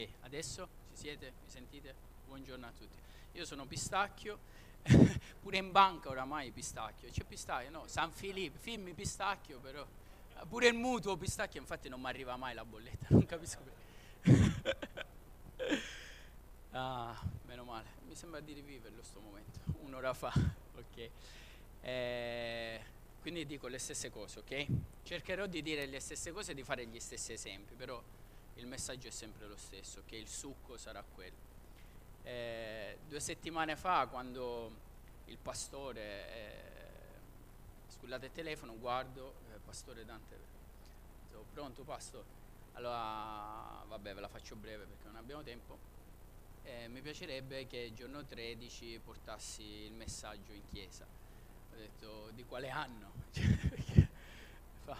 Ok, adesso ci siete? Mi sentite? Buongiorno a tutti. Io sono Pistacchio, pure in banca oramai Pistacchio. C'è Pistacchio? No, San Filippo, film Pistacchio però. Pure il mutuo Pistacchio, infatti non mi arriva mai la bolletta, non capisco perché. ah, meno male. Mi sembra di riviverlo sto momento, un'ora fa. Ok. Eh, quindi dico le stesse cose, ok? Cercherò di dire le stesse cose e di fare gli stessi esempi, però il messaggio è sempre lo stesso, che il succo sarà quello. Eh, due settimane fa, quando il pastore, eh, scullate il telefono, guardo, eh, pastore Dante, sono pronto pastore? Allora, vabbè, ve la faccio breve perché non abbiamo tempo. Eh, mi piacerebbe che giorno 13 portassi il messaggio in chiesa. Ho detto, di quale anno? Fa,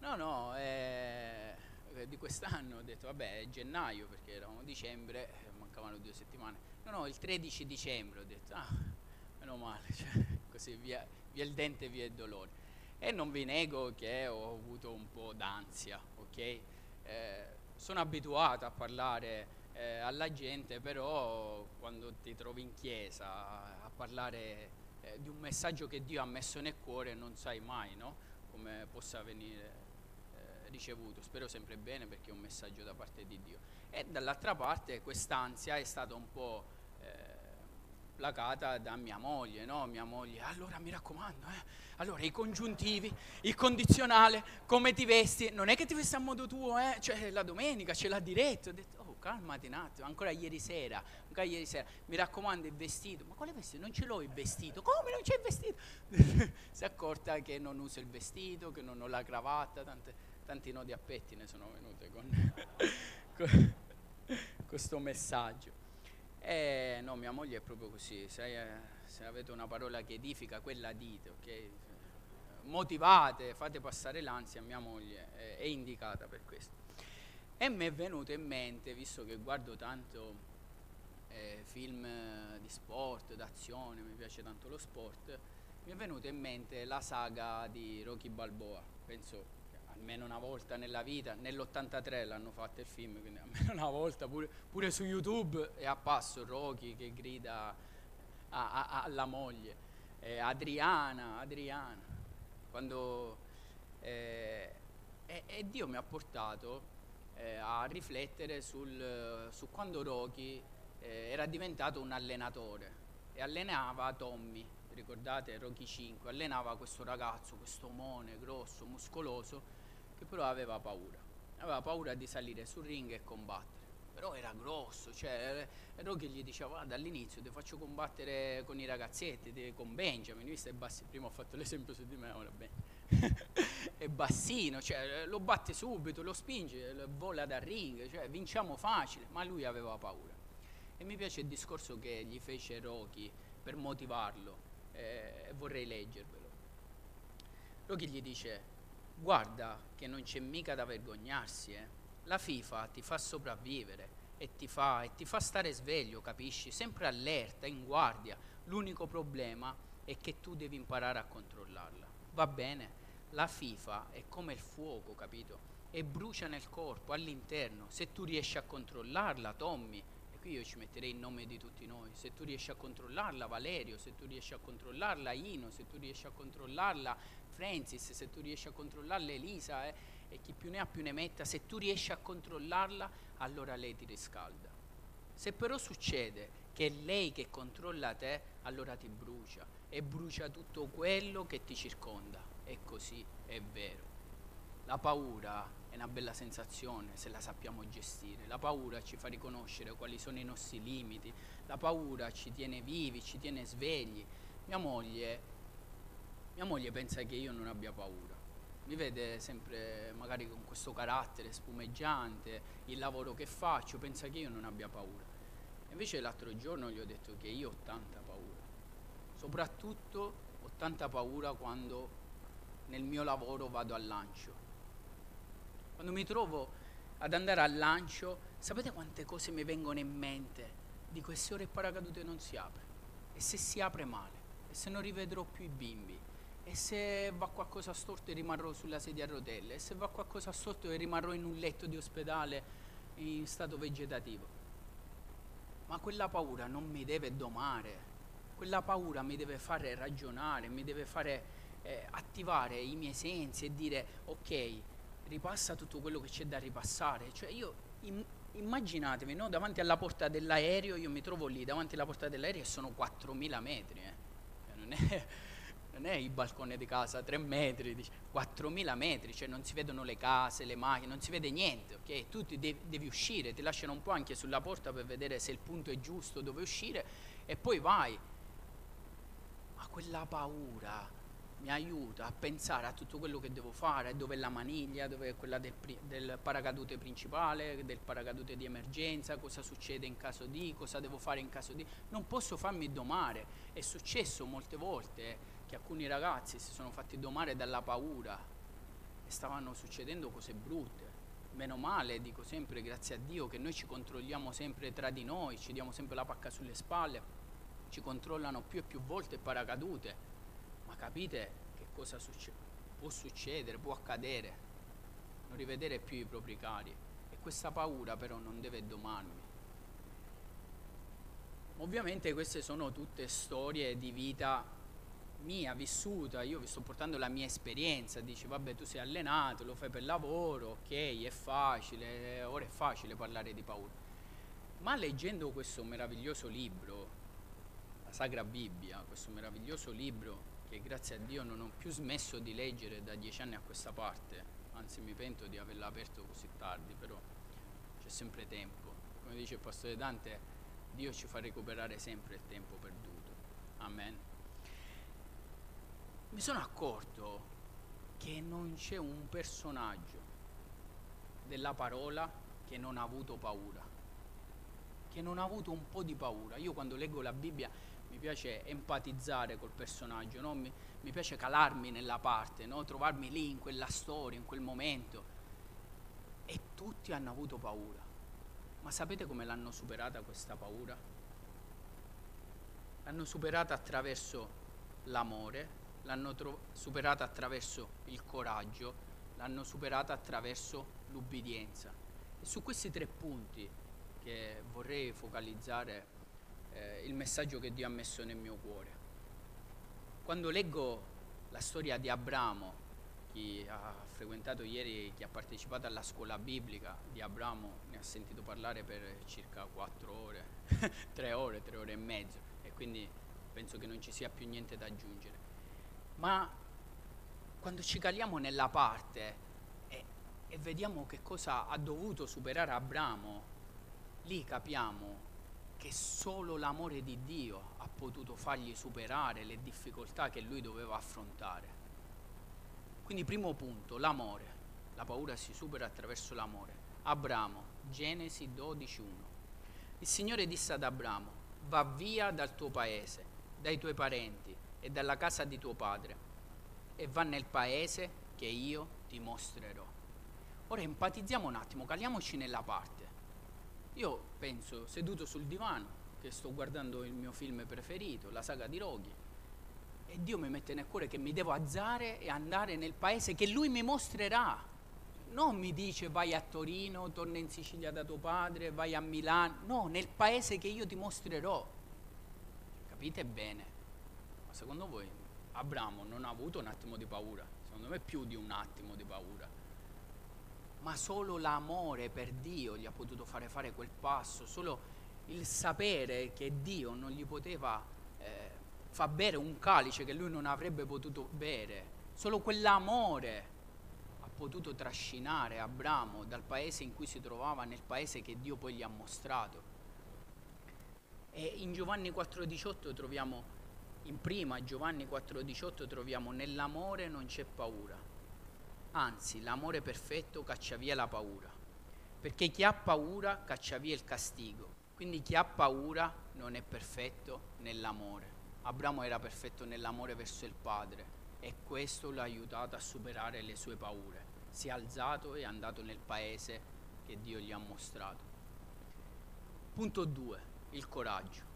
no, no, eh, di quest'anno ho detto vabbè è gennaio perché eravamo a dicembre, eh, mancavano due settimane. No, no, il 13 dicembre ho detto ah, meno male, cioè, così via, via il dente, via il dolore. E non vi nego che ho avuto un po' d'ansia, ok? Eh, sono abituato a parlare eh, alla gente, però quando ti trovi in chiesa a parlare eh, di un messaggio che Dio ha messo nel cuore non sai mai no? come possa venire ricevuto, spero sempre bene perché è un messaggio da parte di Dio. E dall'altra parte quest'ansia è stata un po' eh, placata da mia moglie, no? Mia moglie, allora mi raccomando, eh? allora i congiuntivi, il condizionale, come ti vesti, non è che ti vesti a modo tuo, eh? Cioè la domenica ce l'ha diretto, ho detto, oh calmati un attimo, ancora ieri sera, ancora ieri sera, mi raccomando il vestito, ma quale vestito? Non ce l'ho il vestito, come non c'è il vestito? si è accorta che non uso il vestito, che non ho la cravatta, tante tanti nodi a pettine sono venute con, con questo messaggio. E no, mia moglie è proprio così, se, se, avete una parola che edifica, quella dite, ok? Motivate, fate passare l'ansia, mia moglie è, è indicata per questo. E mi è venuto in mente, visto che guardo tanto eh, film di sport, d'azione, mi piace tanto lo sport, mi è venuta in mente la saga di Rocky Balboa, penso almeno una volta nella vita, nell'83 l'hanno fatto il film, quindi almeno una volta pure, pure su YouTube è a passo Rocky che grida a, a, alla moglie, eh, Adriana, Adriana, quando eh, e, e, Dio mi ha portato eh, a riflettere sul, su quando Rocky eh, era diventato un allenatore e allenava Tommy, ricordate Rocky 5, allenava questo ragazzo, questo omone grosso, muscoloso, che però aveva paura, aveva paura di salire sul ring e combattere. Però era grosso, cioè Rocky gli diceva guarda all'inizio ti faccio combattere con i ragazzetti, con Benjamin, visto è bassino, prima ho fatto l'esempio su di me, ora bene. è bassino, cioè lo batte subito, lo spinge, vola dal ring, cioè vinciamo facile, ma lui aveva paura. E mi piace il discorso che gli fece Rocky per motivarlo, eh, vorrei leggervelo. Rocky gli dice guarda che non c'è mica da vergognarsi, eh. La FIFA ti fa sopravvivere e ti fa, e ti fa stare sveglio, capisci? Sempre allerta, in guardia. L'unico problema è che tu devi imparare a controllarla. Va bene? La FIFA è come il fuoco, capito? E brucia nel corpo, all'interno. Se tu riesci a controllarla, Tommy, e qui io ci metterei il nome di tutti noi, se tu riesci a controllarla, Valerio, se tu riesci a controllarla, Ino, se tu riesci a controllarla, Francis, se tu riesci a controllarla Elisa eh, e chi più ne ha più ne metta, se tu riesci a controllarla allora lei ti riscalda. Se però succede che è lei che controlla te, allora ti brucia e brucia tutto quello che ti circonda. E così è vero. La paura è una bella sensazione se la sappiamo gestire. La paura ci fa riconoscere quali sono i nostri limiti. La paura ci tiene vivi, ci tiene svegli. Mia moglie mia moglie pensa che io non abbia paura. Mi vede sempre magari con questo carattere spumeggiante, il lavoro che faccio, pensa che io non abbia paura. Invece l'altro giorno gli ho detto che io ho tanta paura. Soprattutto ho tanta paura quando nel mio lavoro vado al lancio. Quando mi trovo ad andare al lancio, sapete quante cose mi vengono in mente? Dico, e se ora il paracadute non si apre? E se si apre male? E se non rivedrò più i bimbi? E se va qualcosa storto rimarrò sulla sedia a rotelle? E se va qualcosa storto rimarrò in un letto di ospedale in stato vegetativo. Ma quella paura non mi deve domare, quella paura mi deve fare ragionare, mi deve fare eh, attivare i miei sensi e dire ok, ripassa tutto quello che c'è da ripassare. Cioè io im- immaginatevi, no? davanti alla porta dell'aereo, io mi trovo lì davanti alla porta dell'aereo e sono 4.000 metri. Eh. Cioè, non è non è il balcone di casa, 3 metri, 4.000 metri, cioè non si vedono le case, le macchine, non si vede niente, ok? Tu devi, devi, uscire, ti lasciano un po' anche sulla porta per vedere se il punto è giusto, dove uscire, e poi vai. Ma quella paura mi aiuta a pensare a tutto quello che devo fare, dove è la maniglia, dove è quella del, del paracadute principale, del paracadute di emergenza, cosa succede in caso di, cosa devo fare in caso di. Non posso farmi domare, è successo molte volte che alcuni ragazzi si sono fatti domare dalla paura e stavano succedendo cose brutte. Meno male, dico sempre, grazie a Dio, che noi ci controlliamo sempre tra di noi, ci diamo sempre la pacca sulle spalle, ci controllano più e più volte paracadute, ma capite che cosa succe- può succedere, può accadere, non rivedere più i propri cari. E questa paura però non deve domarmi. Ovviamente queste sono tutte storie di vita mia, vissuta, io vi sto portando la mia esperienza, dici vabbè tu sei allenato, lo fai per lavoro, ok, è facile, ora è facile parlare di paura. Ma leggendo questo meraviglioso libro, la Sagra Bibbia, questo meraviglioso libro che grazie a Dio non ho più smesso di leggere da dieci anni a questa parte, anzi mi pento di averla aperto così tardi, però c'è sempre tempo. Come dice il pastore Dante, Dio ci fa recuperare sempre il tempo perduto. Amen mi sono accorto che non c'è un personaggio della parola che non ha avuto paura, che non ha avuto un po' di paura. Io quando leggo la Bibbia mi piace empatizzare col personaggio, no? mi, mi, piace calarmi nella parte, no? trovarmi lì in quella storia, in quel momento. E tutti hanno avuto paura. Ma sapete come l'hanno superata questa paura? L'hanno superata attraverso l'amore, l'hanno superata attraverso il coraggio, l'hanno superata attraverso l'ubbidienza. E su questi tre punti che vorrei focalizzare eh, il messaggio che Dio ha messo nel mio cuore. Quando leggo la storia di Abramo, chi ha frequentato ieri, chi ha partecipato alla scuola biblica di Abramo, ne ha sentito parlare per circa quattro ore, tre ore, tre ore e mezzo, e quindi penso che non ci sia più niente da aggiungere ma quando ci caliamo nella parte e, e vediamo che cosa ha dovuto superare Abramo, lì capiamo che solo l'amore di Dio ha potuto fargli superare le difficoltà che lui doveva affrontare. Quindi primo punto, l'amore. La paura si supera attraverso l'amore. Abramo, Genesi 12.1. Il Signore disse ad Abramo, va via dal tuo paese, dai tuoi parenti e dalla casa di tuo padre e va nel paese che io ti mostrerò. Ora empatizziamo un attimo, caliamoci nella parte. Io penso, seduto sul divano, che sto guardando il mio film preferito, la saga di Roghi, e Dio mi mette nel cuore che mi devo alzare e andare nel paese che Lui mi mostrerà. Non mi dice vai a Torino, torna in Sicilia da tuo padre, vai a Milano. No, nel paese che io ti mostrerò. Capite bene? Secondo voi Abramo non ha avuto un attimo di paura, secondo me più di un attimo di paura, ma solo l'amore per Dio gli ha potuto fare fare quel passo, solo il sapere che Dio non gli poteva eh, far bere un calice che lui non avrebbe potuto bere, solo quell'amore ha potuto trascinare Abramo dal paese in cui si trovava nel paese che Dio poi gli ha mostrato. E in Giovanni 4,18 troviamo in prima Giovanni 4:18 troviamo nell'amore non c'è paura, anzi l'amore perfetto caccia via la paura, perché chi ha paura caccia via il castigo, quindi chi ha paura non è perfetto nell'amore. Abramo era perfetto nell'amore verso il Padre e questo l'ha aiutato a superare le sue paure. Si è alzato e è andato nel paese che Dio gli ha mostrato. Punto 2. Il coraggio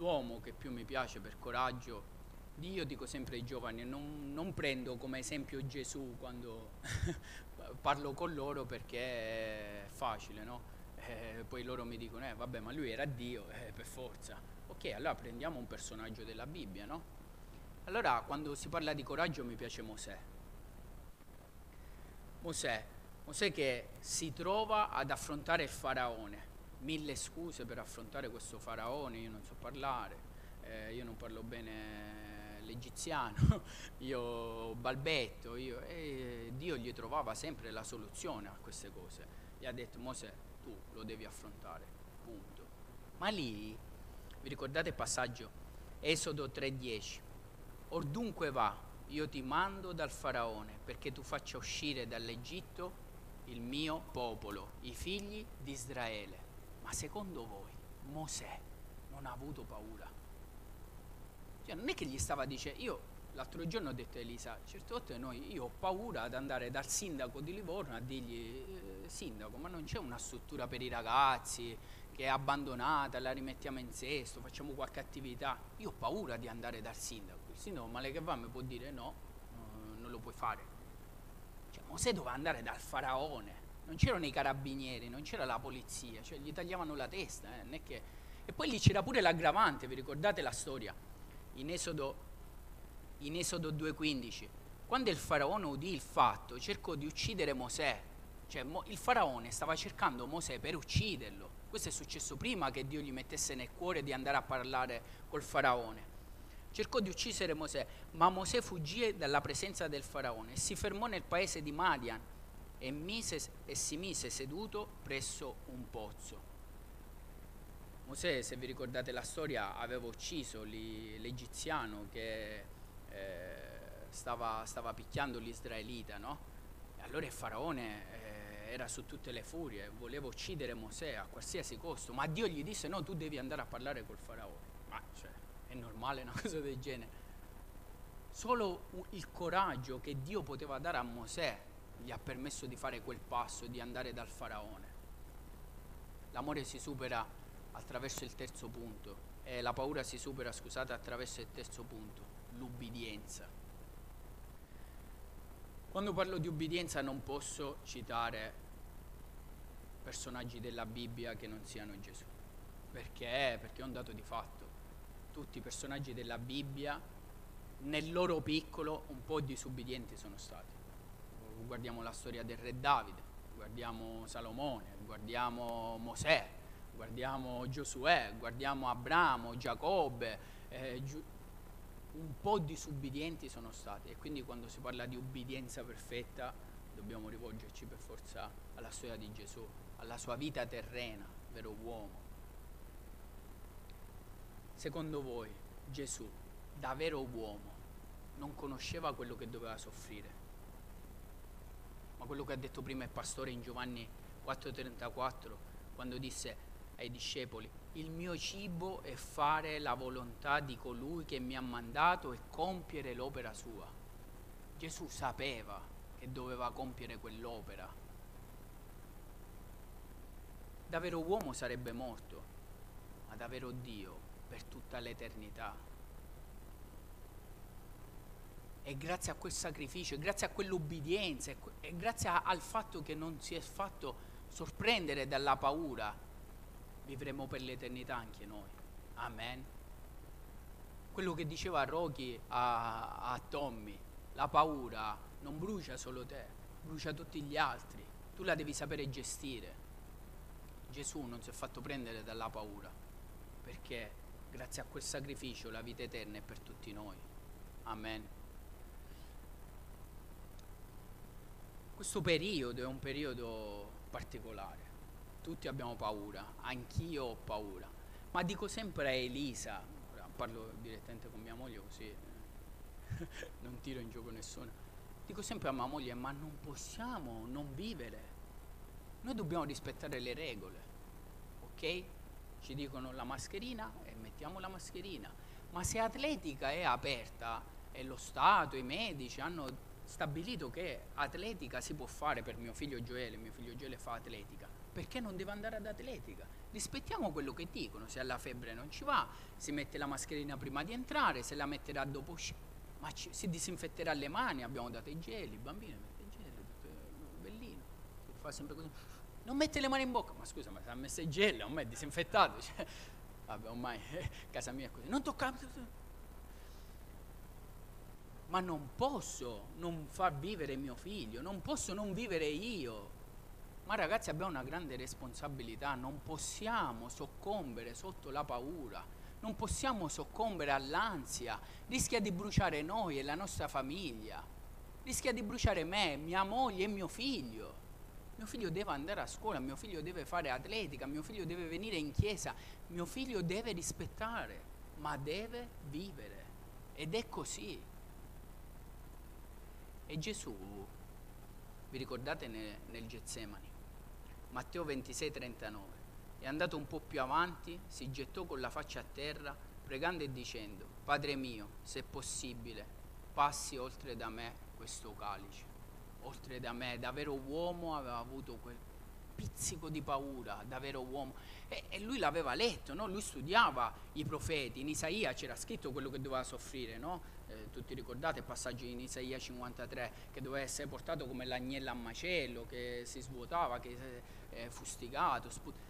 l'uomo che più mi piace per coraggio Dio, dico sempre ai giovani, non, non prendo come esempio Gesù quando parlo con loro perché è facile, no? Eh, poi loro mi dicono, eh, vabbè, ma lui era Dio, eh, per forza. Ok, allora prendiamo un personaggio della Bibbia, no? Allora, quando si parla di coraggio mi piace Mosè. Mosè, Mosè che si trova ad affrontare il faraone, mille scuse per affrontare questo faraone, io non so parlare, eh, io non parlo bene l'egiziano, io balbetto, io, e Dio gli trovava sempre la soluzione a queste cose. Gli ha detto Mosè, tu lo devi affrontare, punto. Ma lì, vi ricordate il passaggio? Esodo 3:10. Or dunque va, io ti mando dal faraone perché tu faccia uscire dall'Egitto il mio popolo, i figli di Israele. Ma secondo voi Mosè non ha avuto paura? Cioè non è che gli stava dicendo, io l'altro giorno ho detto a Elisa, certe volte noi, io ho paura ad andare dal sindaco di Livorno a dirgli, eh, sindaco, ma non c'è una struttura per i ragazzi che è abbandonata, la rimettiamo in sesto, facciamo qualche attività. Io ho paura di andare dal sindaco. Il sindaco, ma lei che va, mi può dire no, non lo puoi fare. Cioè, Mosè doveva andare dal faraone, non c'erano i carabinieri, non c'era la polizia, cioè gli tagliavano la testa. Eh, che... E poi lì c'era pure l'aggravante, vi ricordate la storia? In Esodo, in Esodo 2.15, quando il faraone udì il fatto, cercò di uccidere Mosè. Cioè il faraone stava cercando Mosè per ucciderlo. Questo è successo prima che Dio gli mettesse nel cuore di andare a parlare col faraone. Cercò di uccidere Mosè, ma Mosè fuggì dalla presenza del faraone e si fermò nel paese di Madian e, mise, e si mise seduto presso un pozzo. Mosè, se vi ricordate la storia, aveva ucciso l'egiziano che eh, stava, stava, picchiando l'israelita, no? E allora il faraone eh, era su tutte le furie, voleva uccidere Mosè a qualsiasi costo, ma Dio gli disse no, tu devi andare a parlare col faraone. Ma cioè, è normale una cosa del genere? Solo il coraggio che Dio poteva dare a Mosè gli ha permesso di fare quel passo, di andare dal faraone. L'amore si supera attraverso il terzo punto e la paura si supera, scusate, attraverso il terzo punto, l'ubbidienza. Quando parlo di ubbidienza non posso citare personaggi della Bibbia che non siano Gesù. Perché? Perché è un dato di fatto. Tutti i personaggi della Bibbia, nel loro piccolo, un po' disubbidienti sono stati guardiamo la storia del re Davide, guardiamo Salomone, guardiamo Mosè, guardiamo Giosuè, guardiamo Abramo, Giacobbe, eh, Giu- un po' di subbidienti sono stati e quindi quando si parla di ubbidienza perfetta dobbiamo rivolgerci per forza alla storia di Gesù, alla sua vita terrena, vero uomo. Secondo voi Gesù, da vero uomo, non conosceva quello che doveva soffrire? Ma quello che ha detto prima il pastore in Giovanni 4:34, quando disse ai discepoli, il mio cibo è fare la volontà di colui che mi ha mandato e compiere l'opera sua. Gesù sapeva che doveva compiere quell'opera. Da vero uomo sarebbe morto, ma da vero Dio per tutta l'eternità è grazie a quel sacrificio, grazie a quell'obbedienza, è grazie al fatto che non si è fatto sorprendere dalla paura, vivremo per l'eternità anche noi. Amen. Quello che diceva Rocky a, a Tommy, la paura non brucia solo te, brucia tutti gli altri, tu la devi sapere gestire. Gesù non si è fatto prendere dalla paura, perché grazie a quel sacrificio la vita eterna è per tutti noi. Amen. Questo periodo è un periodo particolare, tutti abbiamo paura, anch'io ho paura, ma dico sempre a Elisa, parlo direttamente con mia moglie così eh, non tiro in gioco nessuno, dico sempre a mia moglie ma non possiamo non vivere, noi dobbiamo rispettare le regole, ok? Ci dicono la mascherina e mettiamo la mascherina, ma se atletica è aperta e lo Stato, i medici hanno stabilito che atletica si può fare per mio figlio Gioele, mio figlio Gioele fa atletica, perché non deve andare ad atletica? Rispettiamo quello che dicono, se ha la febbre non ci va, si mette la mascherina prima di entrare, se la metterà dopo uscire, ma ci, si disinfetterà le mani, abbiamo dato i geli, il bambino mette i geli, bellino, fa sempre così. Non mette le mani in bocca, ma scusa, ma se ha messo i gel, non è disinfettato, cioè, vabbè ormai casa mia è così, non toccare ma non posso non far vivere mio figlio, non posso non vivere io. Ma ragazzi abbiamo una grande responsabilità, non possiamo soccombere sotto la paura, non possiamo soccombere all'ansia, rischia di bruciare noi e la nostra famiglia, rischia di bruciare me, mia moglie e mio figlio. Mio figlio deve andare a scuola, mio figlio deve fare atletica, mio figlio deve venire in chiesa, mio figlio deve rispettare, ma deve vivere. Ed è così. E Gesù, vi ricordate nel, nel Getsemani, Matteo 26, 39, è andato un po' più avanti, si gettò con la faccia a terra, pregando e dicendo, Padre mio, se possibile, passi oltre da me questo calice. Oltre da me, da vero uomo aveva avuto quel pizzico di paura, da vero uomo. E, e lui l'aveva letto, no? lui studiava i profeti, in Isaia c'era scritto quello che doveva soffrire, no? Tutti ricordate il passaggio in Isaia 53 che doveva essere portato come l'agnello a macello, che si svuotava, che eh, fustigato. Sput-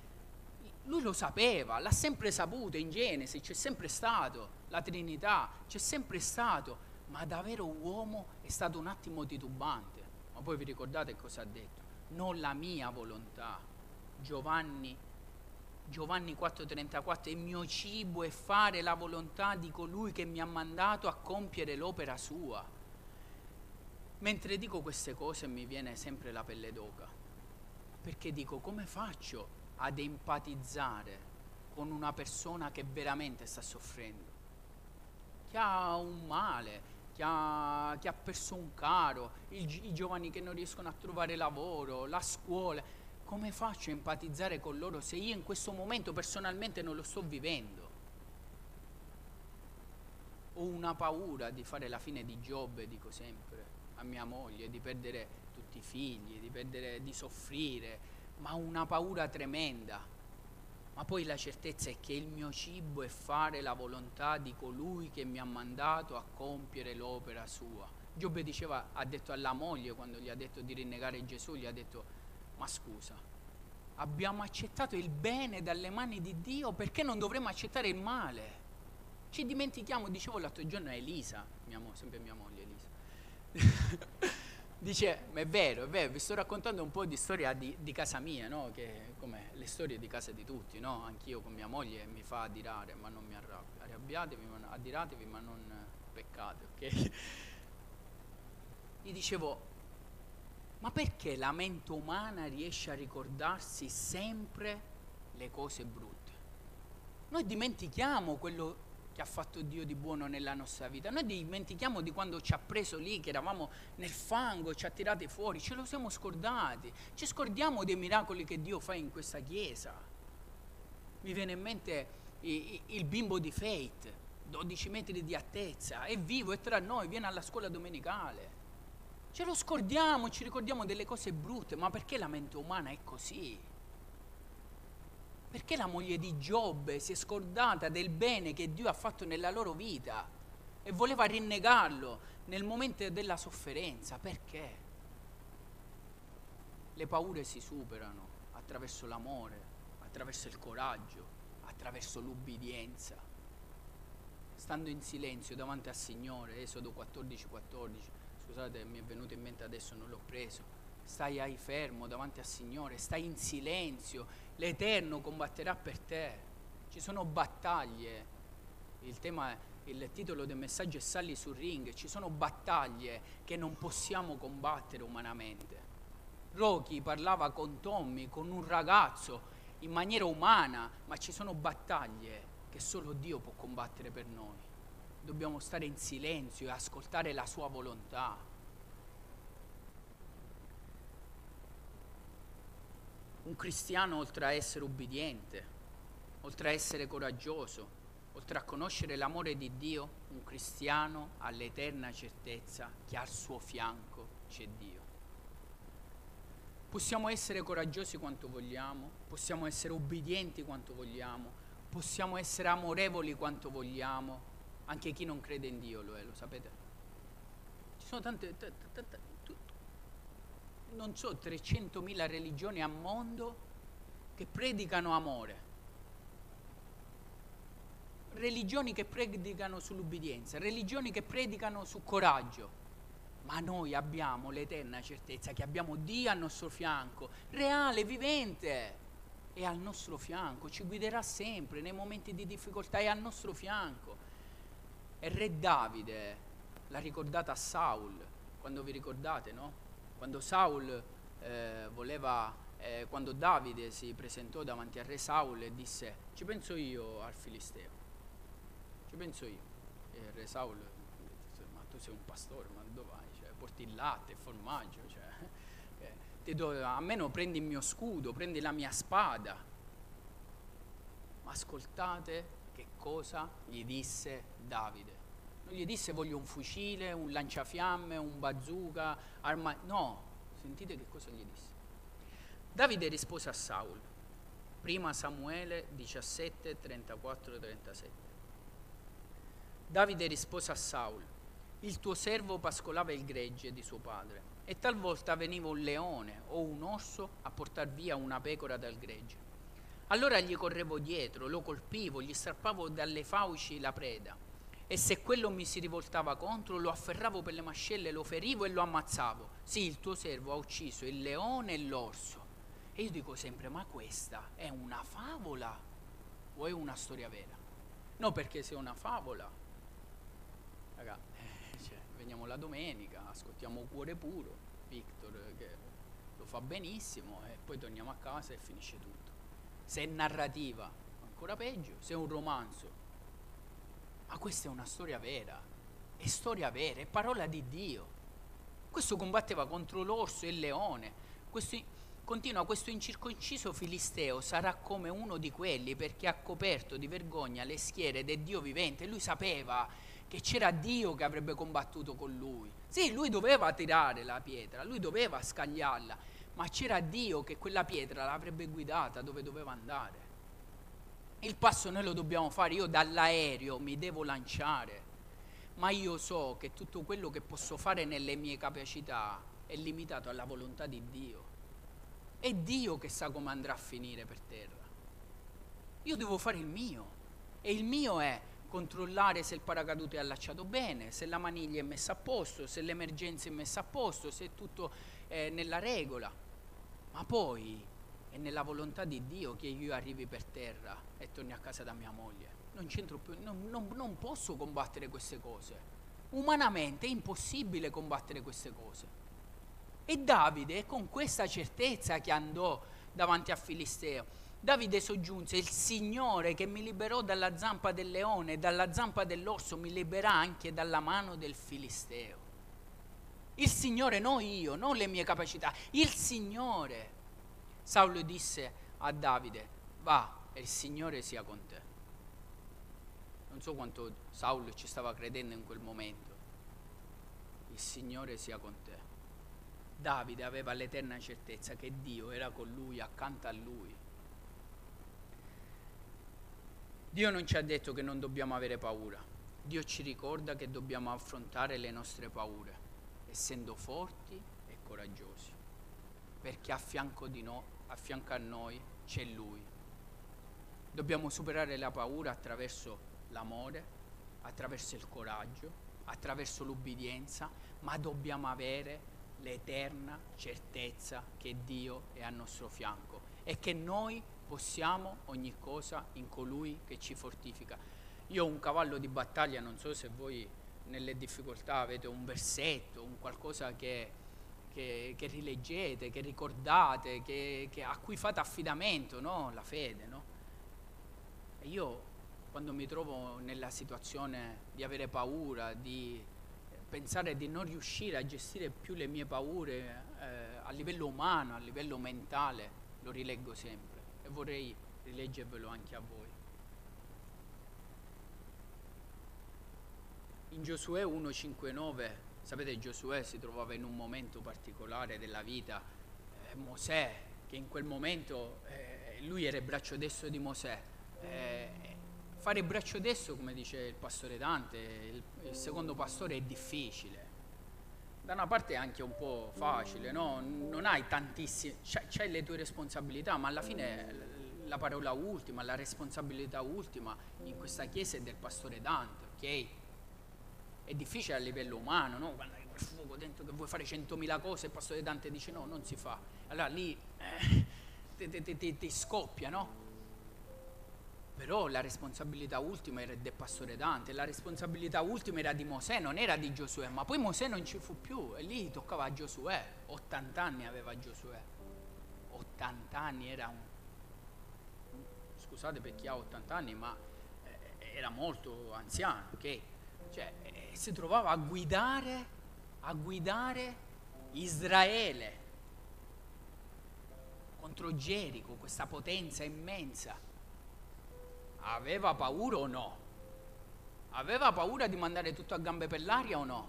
lui lo sapeva, l'ha sempre saputo in Genesi, c'è sempre stato la Trinità, c'è sempre stato, ma da vero uomo è stato un attimo titubante. Ma poi vi ricordate cosa ha detto? Non la mia volontà. Giovanni Giovanni 4:34, il mio cibo è fare la volontà di colui che mi ha mandato a compiere l'opera sua. Mentre dico queste cose mi viene sempre la pelle d'oca, perché dico come faccio ad empatizzare con una persona che veramente sta soffrendo, che ha un male, che ha, che ha perso un caro, i, i giovani che non riescono a trovare lavoro, la scuola come faccio a empatizzare con loro se io in questo momento personalmente non lo sto vivendo? Ho una paura di fare la fine di Giobbe, dico sempre, a mia moglie, di perdere tutti i figli, di, perdere, di soffrire, ma ho una paura tremenda. Ma poi la certezza è che il mio cibo è fare la volontà di colui che mi ha mandato a compiere l'opera sua. Giobbe diceva, ha detto alla moglie quando gli ha detto di rinnegare Gesù, gli ha detto ma scusa, abbiamo accettato il bene dalle mani di Dio, perché non dovremmo accettare il male? Ci dimentichiamo, dicevo l'altro giorno a Elisa, mia mo- sempre mia moglie Elisa, dice, ma è vero, è vero, vi sto raccontando un po' di storia di, di casa mia, no? che come le storie di casa di tutti, no? anch'io con mia moglie mi fa adirare, ma non mi arrabbio, arrabbiatevi, ma, adiratevi, ma non peccate, ok? Gli dicevo, ma perché la mente umana riesce a ricordarsi sempre le cose brutte? Noi dimentichiamo quello che ha fatto Dio di buono nella nostra vita, noi dimentichiamo di quando ci ha preso lì, che eravamo nel fango, ci ha tirati fuori, ce lo siamo scordati, ci scordiamo dei miracoli che Dio fa in questa chiesa. Mi viene in mente il bimbo di Faith, 12 metri di altezza, è vivo, è tra noi, viene alla scuola domenicale Ce lo scordiamo, ci ricordiamo delle cose brutte, ma perché la mente umana è così? Perché la moglie di Giobbe si è scordata del bene che Dio ha fatto nella loro vita e voleva rinnegarlo nel momento della sofferenza? Perché? Le paure si superano attraverso l'amore, attraverso il coraggio, attraverso l'ubbidienza. Stando in silenzio davanti al Signore, Esodo 14, 14 scusate mi è venuto in mente adesso, non l'ho preso, stai ai fermo davanti al Signore, stai in silenzio, l'Eterno combatterà per te, ci sono battaglie, il tema, il titolo del messaggio è Salli sul ring, ci sono battaglie che non possiamo combattere umanamente. Rocky parlava con Tommy, con un ragazzo, in maniera umana, ma ci sono battaglie che solo Dio può combattere per noi dobbiamo stare in silenzio e ascoltare la sua volontà. Un cristiano oltre a essere ubbidiente, oltre a essere coraggioso, oltre a conoscere l'amore di Dio, un cristiano ha l'eterna certezza che al suo fianco c'è Dio. Possiamo essere coraggiosi quanto vogliamo, possiamo essere obbedienti quanto vogliamo, possiamo essere amorevoli quanto vogliamo, anche chi non crede in Dio lo è, lo sapete? Ci sono tante, non so, 300.000 religioni al mondo che predicano amore. Religioni che predicano sull'ubbidienza, religioni che predicano su coraggio. Ma noi abbiamo l'eterna certezza che abbiamo Dio al nostro fianco, reale, vivente, è al nostro fianco, ci guiderà sempre nei momenti di difficoltà, è al nostro fianco. E Re Davide l'ha ricordata Saul, quando vi ricordate, no? Quando Saul eh, voleva, eh, quando Davide si presentò davanti al re Saul e disse, ci penso io al Filisteo, ci penso io. E il re Saul ma tu sei un pastore, ma dove vai? Cioè, porti il latte, il formaggio, cioè, eh, do, almeno prendi il mio scudo, prendi la mia spada. Ascoltate che cosa gli disse Davide. Non gli disse voglio un fucile, un lanciafiamme, un bazooka, arma... No, sentite che cosa gli disse. Davide rispose a Saul, prima Samuele 17, 34, 37. Davide rispose a Saul, il tuo servo pascolava il gregge di suo padre e talvolta veniva un leone o un orso a portar via una pecora dal gregge. Allora gli correvo dietro, lo colpivo, gli strappavo dalle fauci la preda e se quello mi si rivoltava contro lo afferravo per le mascelle, lo ferivo e lo ammazzavo. Sì, il tuo servo ha ucciso il leone e l'orso. E io dico sempre, ma questa è una favola o è una storia vera? No, perché se è una favola, raga, eh, cioè, veniamo la domenica, ascoltiamo Cuore Puro, Victor che lo fa benissimo e poi torniamo a casa e finisce tutto. Se è narrativa, ancora peggio, se è un romanzo, ma questa è una storia vera, è storia vera, è parola di Dio. Questo combatteva contro l'orso e il leone. Questo, continua, questo incirconciso filisteo sarà come uno di quelli perché ha coperto di vergogna le schiere del Dio vivente. Lui sapeva che c'era Dio che avrebbe combattuto con lui. Sì, lui doveva tirare la pietra, lui doveva scagliarla, ma c'era Dio che quella pietra l'avrebbe guidata dove doveva andare. Il passo noi lo dobbiamo fare, io dall'aereo mi devo lanciare, ma io so che tutto quello che posso fare nelle mie capacità è limitato alla volontà di Dio. È Dio che sa come andrà a finire per terra. Io devo fare il mio e il mio è controllare se il paracadute è allacciato bene, se la maniglia è messa a posto, se l'emergenza è messa a posto, se è tutto eh, nella regola. Ma poi è nella volontà di Dio che io arrivi per terra e torni a casa da mia moglie. Non c'entro più, non, non, non posso combattere queste cose. Umanamente è impossibile combattere queste cose. E Davide con questa certezza che andò davanti a Filisteo. Davide soggiunse, il Signore che mi liberò dalla zampa del leone e dalla zampa dell'orso mi liberà anche dalla mano del Filisteo. Il Signore, non io, non le mie capacità, il Signore. Saulo disse a Davide, va e il Signore sia con te. Non so quanto Saulo ci stava credendo in quel momento. Il Signore sia con te. Davide aveva l'eterna certezza che Dio era con lui, accanto a lui. Dio non ci ha detto che non dobbiamo avere paura. Dio ci ricorda che dobbiamo affrontare le nostre paure, essendo forti e coraggiosi, perché a fianco di noi a fianco a noi c'è Lui. Dobbiamo superare la paura attraverso l'amore, attraverso il coraggio, attraverso l'ubbidienza, ma dobbiamo avere l'eterna certezza che Dio è al nostro fianco e che noi possiamo ogni cosa in colui che ci fortifica. Io ho un cavallo di battaglia, non so se voi nelle difficoltà avete un versetto, un qualcosa che che, che rileggete, che ricordate, che, a cui fate affidamento, no? la fede. No? E io quando mi trovo nella situazione di avere paura, di pensare di non riuscire a gestire più le mie paure eh, a livello umano, a livello mentale, lo rileggo sempre e vorrei rileggervelo anche a voi. In Giosuè 1,59 Sapete, Giosuè si trovava in un momento particolare della vita, eh, Mosè, che in quel momento eh, lui era il braccio destro di Mosè. Eh, fare braccio destro, come dice il pastore Dante, il, il secondo pastore è difficile. Da una parte è anche un po' facile, no? Non hai tantissime, c'hai le tue responsabilità, ma alla fine la parola ultima, la responsabilità ultima in questa chiesa è del pastore Dante, ok? È difficile a livello umano, no? Quando hai quel fuoco dentro che vuoi fare centomila cose, il pastore Dante dice no, non si fa. Allora lì eh, ti scoppia, no? Però la responsabilità ultima era del pastore Dante, la responsabilità ultima era di Mosè, non era di Giosuè, ma poi Mosè non ci fu più e lì toccava a Giosuè, 80 anni aveva Giosuè, 80 anni era un scusate per chi ha 80 anni, ma eh, era molto anziano, ok? Cioè, eh, si trovava a guidare, a guidare Israele contro Gerico, questa potenza immensa. Aveva paura o no? Aveva paura di mandare tutto a gambe per l'aria o no?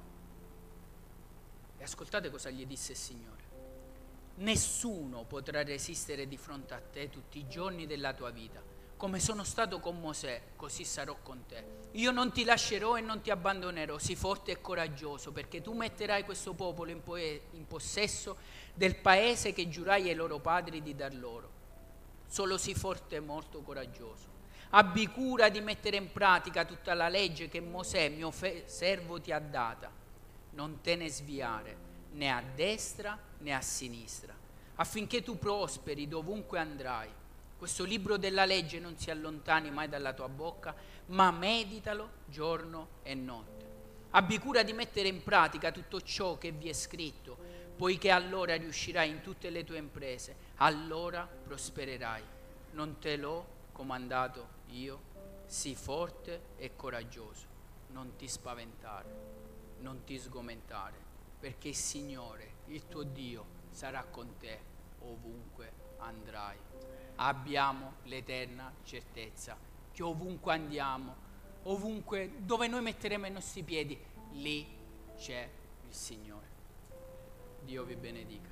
E ascoltate cosa gli disse il Signore. Nessuno potrà resistere di fronte a te tutti i giorni della tua vita come sono stato con Mosè, così sarò con te. Io non ti lascerò e non ti abbandonerò, sii forte e coraggioso, perché tu metterai questo popolo in, po- in possesso del paese che giurai ai loro padri di dar loro. Solo sii forte e molto coraggioso. Abbi cura di mettere in pratica tutta la legge che Mosè, mio fe- servo, ti ha data. Non te ne sviare, né a destra né a sinistra, affinché tu prosperi dovunque andrai questo libro della legge non si allontani mai dalla tua bocca, ma meditalo giorno e notte. Abbi cura di mettere in pratica tutto ciò che vi è scritto, poiché allora riuscirai in tutte le tue imprese, allora prospererai. Non te l'ho comandato io? Sii forte e coraggioso, non ti spaventare, non ti sgomentare, perché il Signore, il tuo Dio, sarà con te ovunque andrai abbiamo l'eterna certezza che ovunque andiamo, ovunque dove noi metteremo i nostri piedi, lì c'è il Signore. Dio vi benedica.